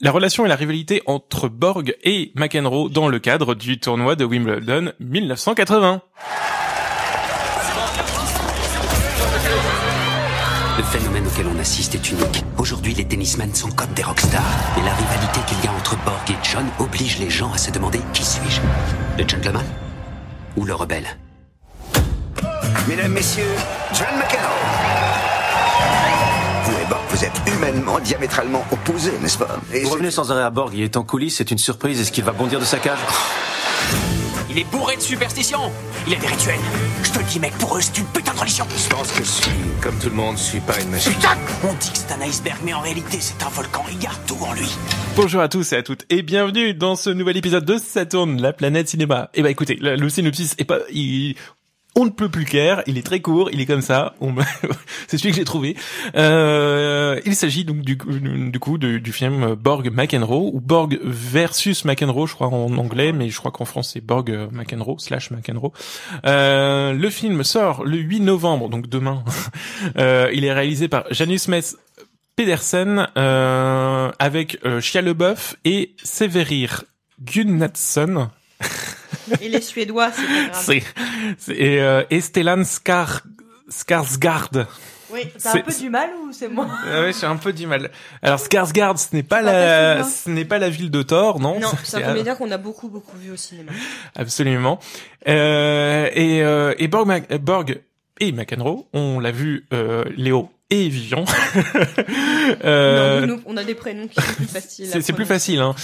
la relation et la rivalité entre Borg et McEnroe dans le cadre du tournoi de Wimbledon 1980. Le phénomène auquel on assiste est unique. Aujourd'hui, les tennismen sont comme des rockstars. Et la rivalité qu'il y a entre Borg et John oblige les gens à se demander qui suis-je Le gentleman Ou le rebelle Mesdames, Messieurs, John McEnroe. Vous êtes humainement diamétralement opposés, n'est-ce pas? Et Vous revenez sans arrêt à Borg, il est en coulisses, c'est une surprise, est-ce qu'il va bondir de sa cage? Il est bourré de superstitions. Il a des rituels. Je te le dis, mec, pour eux, c'est une putain de religion. Je pense que je suis, comme tout le monde, je suis pas une machine. Putain On dit que c'est un iceberg, mais en réalité, c'est un volcan. Il garde tout en lui. Bonjour à tous et à toutes et bienvenue dans ce nouvel épisode de Saturne, la planète cinéma. Et bah écoutez, le, le synopsis est pas, il, on ne peut plus clair, il est très court, il est comme ça, c'est celui que j'ai trouvé. Euh, il s'agit donc du, du coup du film Borg McEnroe ou Borg versus McEnroe, je crois en anglais, mais je crois qu'en France c'est Borg McEnroe slash McEnroe. Euh, le film sort le 8 novembre, donc demain. Euh, il est réalisé par Janus Metz Pedersen euh, avec euh, Shia LeBeouf et Severir Gunnarsson. Et les Suédois, c'est pas grave. C'est c'est- et, euh, et Stellan Skar Skarsgård. Oui, t'as un peu du mal ou c'est moi Ah ouais, j'ai un peu du mal. Alors Skarsgård, ce n'est pas la facile, ce n'est pas la ville de Thor, non? Non, c'est un comédien qu'on a beaucoup, beaucoup vu au cinéma. Absolument. Euh, et, euh, et Borg, Borg et McEnroe, on l'a vu, euh, Léo et Vivian. Euh, non, nous, nous, on a des prénoms qui sont plus faciles. c'est c'est plus facile. Hein.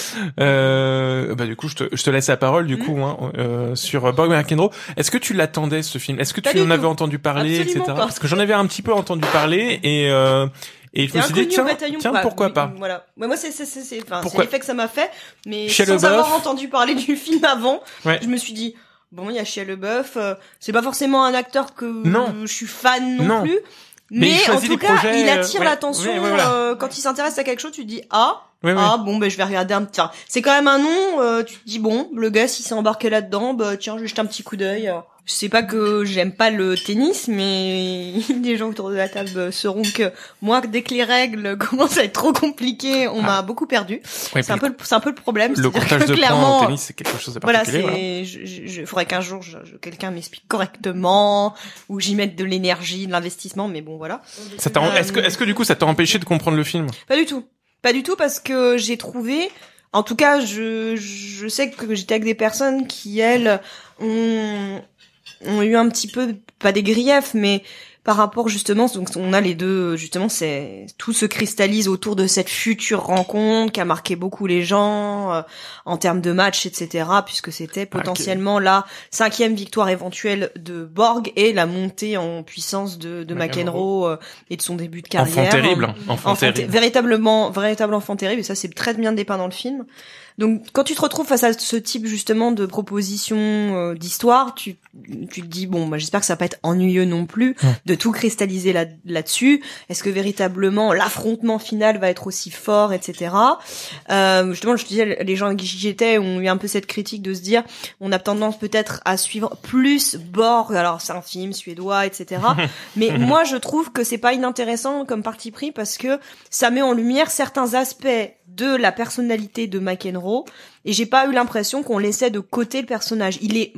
Euh, bah du coup, je te, je te laisse la parole du Mhm. coup hein, euh, sur Borg et McEnroe. Est-ce que tu l'attendais ce film? Est-ce que Pas tu en tout. avais entendu parler, Absolument etc. pas. Parce que j'en avais un petit peu entendu parler et euh, et je me suis dit tiens, tiens pourquoi pas? Voilà. Ouais, moi, c'est c'est c'est c'est enfin, c'est l'effet que ça m'a fait, mais sans avoir entendu parler du film avant, Ouais. je me suis dit bon, il y a Shia LeBeouf, euh, c'est pas forcément un acteur que Non. je suis fan non, Non. plus. Mais en tout cas, projets, il euh, attire ouais. l'attention Ouais, ouais, voilà. euh, quand il s'intéresse à quelque chose. Tu te dis ah ah bon ben je vais regarder un petit. Enfin, c'est quand même un nom. euh, tu te dis bon le gars s'il s'est embarqué là-dedans, bah tiens je jeter un petit coup d'œil. Je sais pas que j'aime pas le tennis, mais les gens autour de la table sauront que moi dès que les règles commencent à être trop compliquées, on m'a beaucoup perdu. Ouais, C'est un peu le, c'est un peu le problème. le comptage de points en tennis, c'est quelque chose de voilà, particulier. voilà. c'est, je, je, je- faudrait qu'un jour, je, je- quelqu'un m'explique correctement, ou j'y mette de l'énergie, de l'investissement, mais bon, voilà. Ça t'a, Euh, est-ce que, est-ce que du coup, ça t'a empêché de comprendre le film? Pas du tout. Pas du tout parce que j'ai trouvé, en tout cas, je, je sais que j'étais avec des personnes qui, elles, ont, ont eu un petit peu, pas des griefs, mais par rapport justement, donc on a les deux, justement, c'est tout se cristallise autour de cette future rencontre qui a marqué beaucoup les gens euh, en termes de match, etc. Puisque c'était potentiellement la cinquième victoire éventuelle de Borg et la montée en puissance de, de McEnroe. Euh, et de son début de carrière. Enfant terrible, hein. enfant, Enfant ter- terrible. véritablement, véritable enfant terrible, et ça c'est très bien dépeint dans le film. Donc quand tu te retrouves face à ce type justement de proposition euh, d'histoire, tu, tu te dis bon, bah, j'espère que ça va pas être ennuyeux non plus de tout cristalliser là, là-dessus. Est-ce que véritablement l'affrontement final va être aussi fort, etc. Euh, justement, je te disais, les gens avec qui j'étais ont eu un peu cette critique de se dire, on a tendance peut-être à suivre plus Borg. Alors c'est un film suédois, etc. Mais moi, je trouve que c'est pas inintéressant comme parti pris parce que ça met en lumière certains aspects de la personnalité de McEnroe et j'ai pas eu l'impression qu'on laissait de côté le personnage. Il est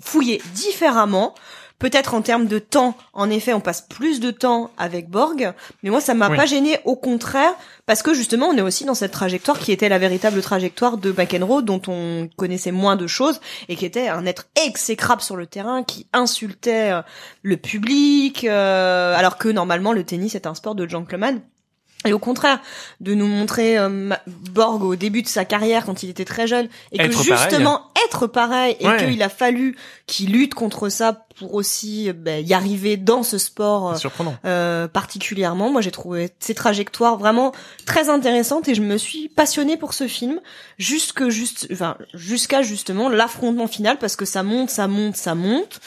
fouillé différemment. Peut-être en termes de temps, en effet, on passe plus de temps avec Borg, mais moi ça m'a Oui. pas gêné, au contraire, parce que justement on est aussi dans cette trajectoire qui était la véritable trajectoire de McEnroe, dont on connaissait moins de choses et qui était un être exécrable sur le terrain, qui insultait euh, le public, euh, alors que normalement le tennis est un sport de gentleman. Et au contraire, de nous montrer euh, Borg au début de sa carrière quand il était très jeune, et Être que pareil. justement être pareil, et Ouais. qu'il a fallu qu'il lutte contre ça pour aussi euh, ben, y arriver dans ce sport euh, euh, particulièrement. Moi, j'ai trouvé ces trajectoires vraiment très intéressantes et je me suis passionnée pour ce film jusque juste, enfin, jusqu'à justement l'affrontement final parce que ça monte, ça monte, ça monte.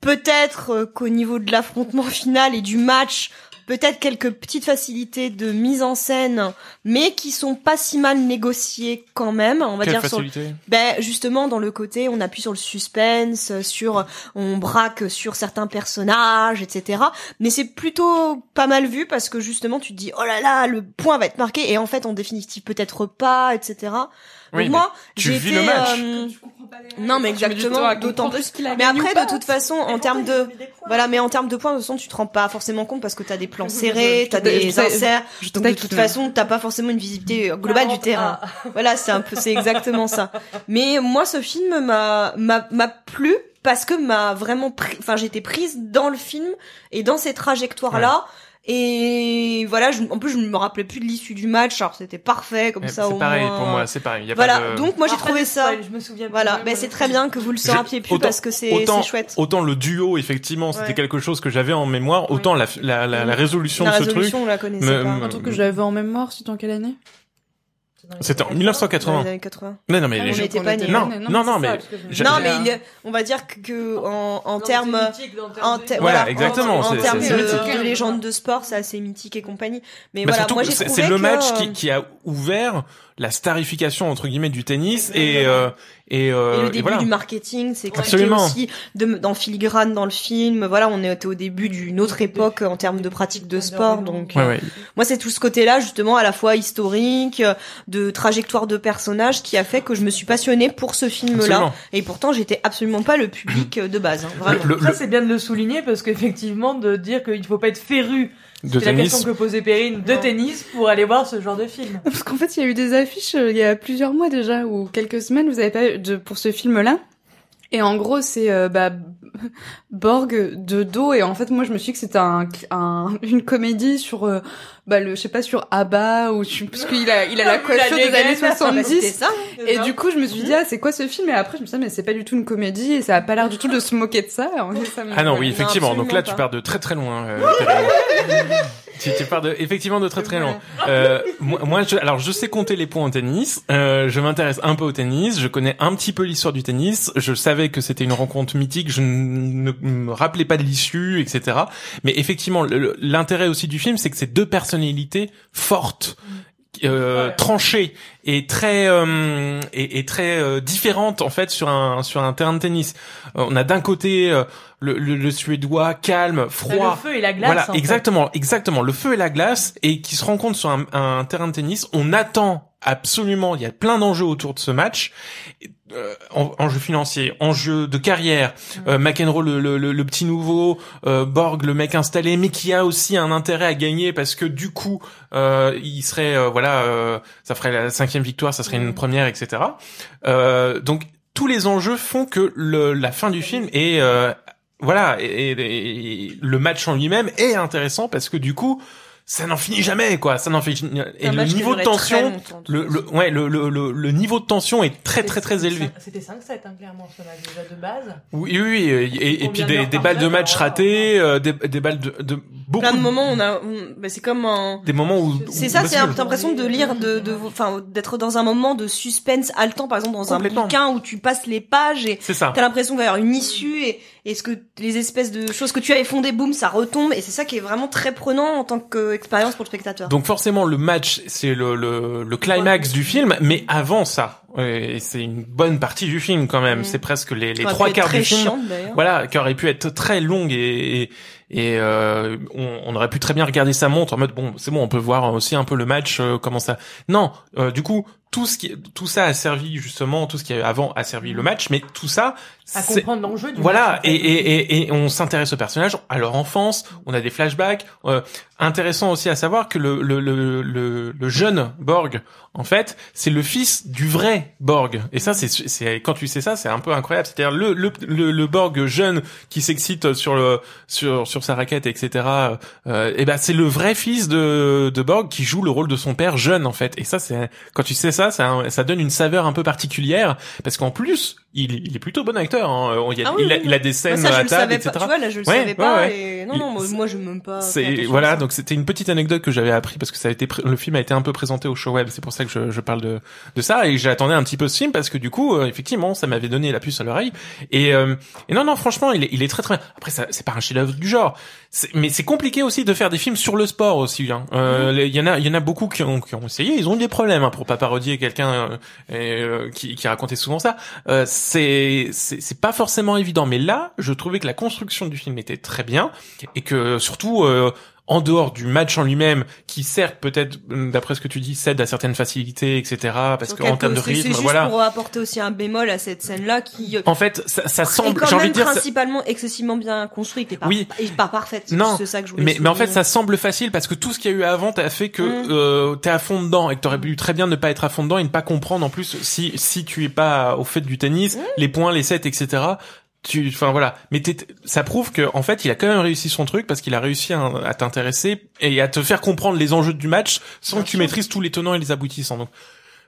Peut-être qu'au niveau de l'affrontement final et du match, peut-être quelques petites facilités de mise en scène, mais qui sont pas si mal négociées quand même. On va Quelle dire sur le- ben justement dans le côté on appuie sur le suspense, euh, sur on braque sur certains personnages, etc. Mais c'est plutôt pas mal vu parce que justement tu te dis oh là là le point va être marqué et en fait en définitive peut-être pas, etc. Oui, Donc moi tu j'ai vis été le match. euh, non mais exactement d'autant plus. qu'il a Mais après de toute façon en termes de voilà mais en termes de points de toute façon tu te rends pas forcément compte parce que t'as des plans serrés, t'as des inserts. Je Donc de toute façon, t'as pas forcément une visibilité euh, globale du terrain. Voilà, c'est un peu, c'est exactement ça. Mais moi, ce film m'a m'a m'a plu parce que m'a vraiment pris, enfin, j'étais prise dans le film et dans ces trajectoires là. Et voilà, je, en plus je me rappelais plus de l'issue du match, alors c'était parfait comme ça. C'est au pareil moins. pour moi, c'est pareil. Y a Voilà, pas de... donc moi j'ai trouvé ça. Je me souviens. Voilà, ben c'est très bien que vous le sauriez plus autant- parce que c'est autant, c'est chouette. autant le duo, effectivement, c'était Ouais. quelque chose que j'avais en mémoire, autant la, la, la, la résolution La de ce truc, résolution, on la connaissait me- pas. Un truc que j'avais en mémoire, c'était en quelle année? C'était en Dans 1980. les années 80. Non, non, mais Ah, les on gens- était On pas nés. Non, non, non, mais je- Non, mais il on va dire que, en, en termes en Voilà, exactement, en, en c'est- termes de, de légende de sport, c'est assez mythique et compagnie. Mais Bah, voilà, surtout moi que j'ai c'est trouvé c'est le match euh, qui, qui a ouvert la starification entre guillemets du tennis et euh, et, euh, et le et début voilà. du marketing, c'est expliqué Absolument. aussi de, dans filigrane dans le film. Voilà, on était au début d'une autre époque en termes de pratique de sport. Donc, Ouais, euh, ouais. moi, c'est tout ce côté-là, justement, à la fois historique, euh, de trajectoire de personnages, qui a fait que je me suis passionnée pour ce film-là. Absolument. Et pourtant, j'étais absolument pas le public euh, de base. hein, vraiment. Le- Ça, le- c'est bien de le souligner parce qu'effectivement, de dire qu'il faut pas être féru, de c'est la tennis. question que posait Perrine, de Non. tennis pour aller voir ce genre de film. Parce qu'en fait, il y a eu des affiches euh, il y a plusieurs mois déjà, ou quelques semaines, vous avez pas eu de, pour ce film-là. Et en gros, c'est euh, bah, Borg de dos. Et en fait, moi, je me suis dit que c'était un, un, une comédie sur, euh, bah, le, je sais pas, sur ABBA, ou parce qu'il a, il a la coiffure des années ah, bah, 70. Ça. Et du coup, je me suis dit, ah, c'est quoi ce film? Et après, je me suis dit, ah, mais c'est pas du tout une comédie, et ça a pas l'air du tout de se moquer de ça. Ah non, oui, Non, effectivement. Donc là, tu pars de très très loin. euh. Tu, tu pars de effectivement de très très loin. Euh, moi, je, alors je sais compter les points en tennis. Euh, je m'intéresse un peu au tennis. Je connais un petit peu l'histoire du tennis. Je savais que c'était une rencontre mythique. Je ne me rappelais pas de l'issue, etc. Mais effectivement, l'intérêt aussi du film, c'est que c'est deux personnalités fortes. Euh, Ouais. tranchées et très euh, et, et très euh, différentes en fait sur un sur un terrain de tennis. Euh, on a d'un côté euh, le, le, le suédois calme, froid, Le feu et la glace. voilà, fait. exactement, exactement. Le feu et la glace et qui se rencontrent sur un, un terrain de tennis. On attend absolument. Il y a plein d'enjeux autour de ce match. Euh, en- enjeux financiers, enjeux de carrière. Euh, McEnroe, le, le, le- le petit nouveau, euh, Borg, le mec installé, mais qui a aussi un intérêt à gagner parce que du coup, euh, il serait, euh, voilà, euh, ça ferait la cinquième victoire, ça serait une première, etc. Euh, donc tous les enjeux font que le, la fin du film est euh, voilà, et, et- et le match en lui-même est intéressant parce que du coup, ça n'en finit jamais, quoi. Ça n'en finit. Et le niveau de tension, longtemps, le, le, ouais, le, le, le, le niveau de tension est très très très élevé. C'était 5-7, hein, clairement, ce match déjà de base. Oui, oui, oui, et, et- puis des, balles de match, ratées, euh, des, des balles de, de beaucoup. Plein de moments, on a, on- bah, c'est comme un, Des moments où. C'est ça, c'est un- t'as l'impression de lire, de, de, enfin, d'être dans un moment de suspense haletant, par exemple dans un bouquin où tu passes les pages et C'est ça. t'as l'impression qu'il va y avoir une issue et est-ce que les espèces de choses que tu avais fondées, boum, ça retombe et c'est ça qui est vraiment très prenant en tant qu'expérience pour le spectateur. Donc forcément le match c'est le, le, le climax du film, mais avant ça, et c'est une bonne partie du film quand même. Mm. C'est presque les, les trois quarts du film. d'ailleurs. Voilà, qui aurait pu être très longue et et, et, euh, on, on aurait pu très bien regarder sa montre en mode bon c'est bon on peut voir aussi un peu le match euh, comment ça. Non, euh, du coup tout ce qui tout ça a servi justement tout ce qui avait avant a servi le match, mais tout ça À comprendre l'enjeu du voilà, match. en fait. et, et, et, et on s'intéresse aux personnages, à leur enfance, on a des flashbacks. Euh, intéressant aussi à savoir que le, le, le, le, le jeune Borg, en fait, c'est le fils du vrai Borg. Et ça, c'est, c'est quand tu sais ça, c'est un peu incroyable. C'est-à-dire le, le, le, le Borg jeune qui s'excite sur le sur sur sa raquette, etc. Euh, et ben c'est le vrai fils de de Borg qui joue le rôle de son père jeune, en fait. Et ça, c'est quand tu sais ça, ça, ça donne une saveur un peu particulière parce qu'en plus il, il est plutôt bon acteur. Hein. Il, a, Ah oui, il, a, oui, il a des scènes Moi, ça, je à le table, savais etc. pas. Tu vois, là, je le Ouais, savais pas. ouais. Et... Non, Il- non, moi, moi, je même pas. C'est voilà, donc c'était une petite anecdote que j'avais appris parce que ça a été le film a été un peu présenté au show web, c'est pour ça que je, je parle de de ça et j'attendais un petit peu ce film parce que du coup euh, effectivement ça m'avait donné la puce à l'oreille et euh, et non non franchement il est il est très très bien. Après c'est pas un chef-d'œuvre du genre, mais c'est compliqué aussi de faire des films sur le sport aussi. hein. Euh, Mhm. Il y en a il y en a beaucoup qui ont qui ont essayé, ils ont eu des problèmes hein, pour pas parodier quelqu'un euh, euh, qui qui racontait souvent ça. Euh, c'est c'est pas forcément évident, mais là je trouvais que la construction du film était très bien et que surtout euh, en dehors du match en lui-même, qui certes peut-être, euh, d'après ce que tu dis, cède à certaines facilités, etc. Parce qu'en termes de c'est- C'est rythme, juste voilà. pour apporter aussi un bémol à cette scène-là qui. euh, En fait, ça, ça semble, j'ai envie de dire, ça- principalement excessivement bien construite et pas, Oui. et pas parfaite. C'est Non, juste ça que je voulais mais, mais en fait, ça semble facile parce que tout ce qu'il y a eu avant t'a fait que Mm. euh, t'es à fond dedans et que t'aurais pu très bien ne pas être à fond dedans et ne pas comprendre en plus si si tu es pas au fait du tennis, Mm. les points, les sets, etc. Tu, enfin voilà, mais ça prouve que en fait, il a quand même réussi son truc parce qu'il a réussi à, à t'intéresser et à te faire comprendre les enjeux du match sans que tu maîtrises tous les tenants et les aboutissants. Donc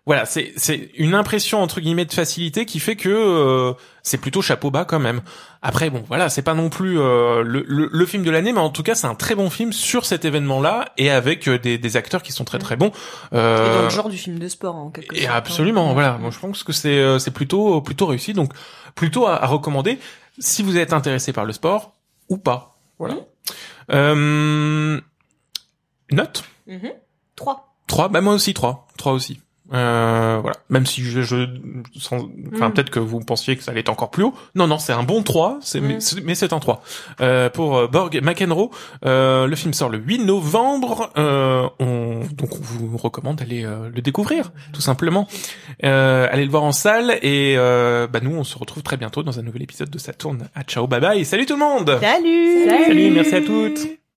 voilà, c'est c'est une impression entre guillemets de facilité qui fait que euh, c'est plutôt chapeau bas quand même. Après bon, voilà, c'est pas non plus euh, le, le, le film de l'année, mais en tout cas c'est un très bon film sur cet événement-là et avec euh, des, des acteurs qui sont très très bons. Et dans Euh, le genre du film de sport en quelque et sorte. hein. absolument, voilà. Moi, je pense que c'est euh, c'est plutôt plutôt réussi, donc plutôt à, à recommander si vous êtes intéressé par le sport ou pas. Voilà. Euh, note Mhm. Trois. 3 bah moi aussi 3 3 aussi euh, voilà. Même si je, je sans- enfin Mm. peut-être que vous pensiez que ça allait être encore plus haut. Non non c'est un bon 3 c'est mais Mm. c'est- mais c'est un 3 euh, pour euh, Borg McEnroe euh, le film sort le 8 novembre euh, on donc on vous recommande d'aller euh, le découvrir tout simplement. Euh, allez le voir en salle et euh, bah nous on se retrouve très bientôt dans un nouvel épisode de Saturne à ciao bye bye. Salut tout le monde! Salut. salut merci à toutes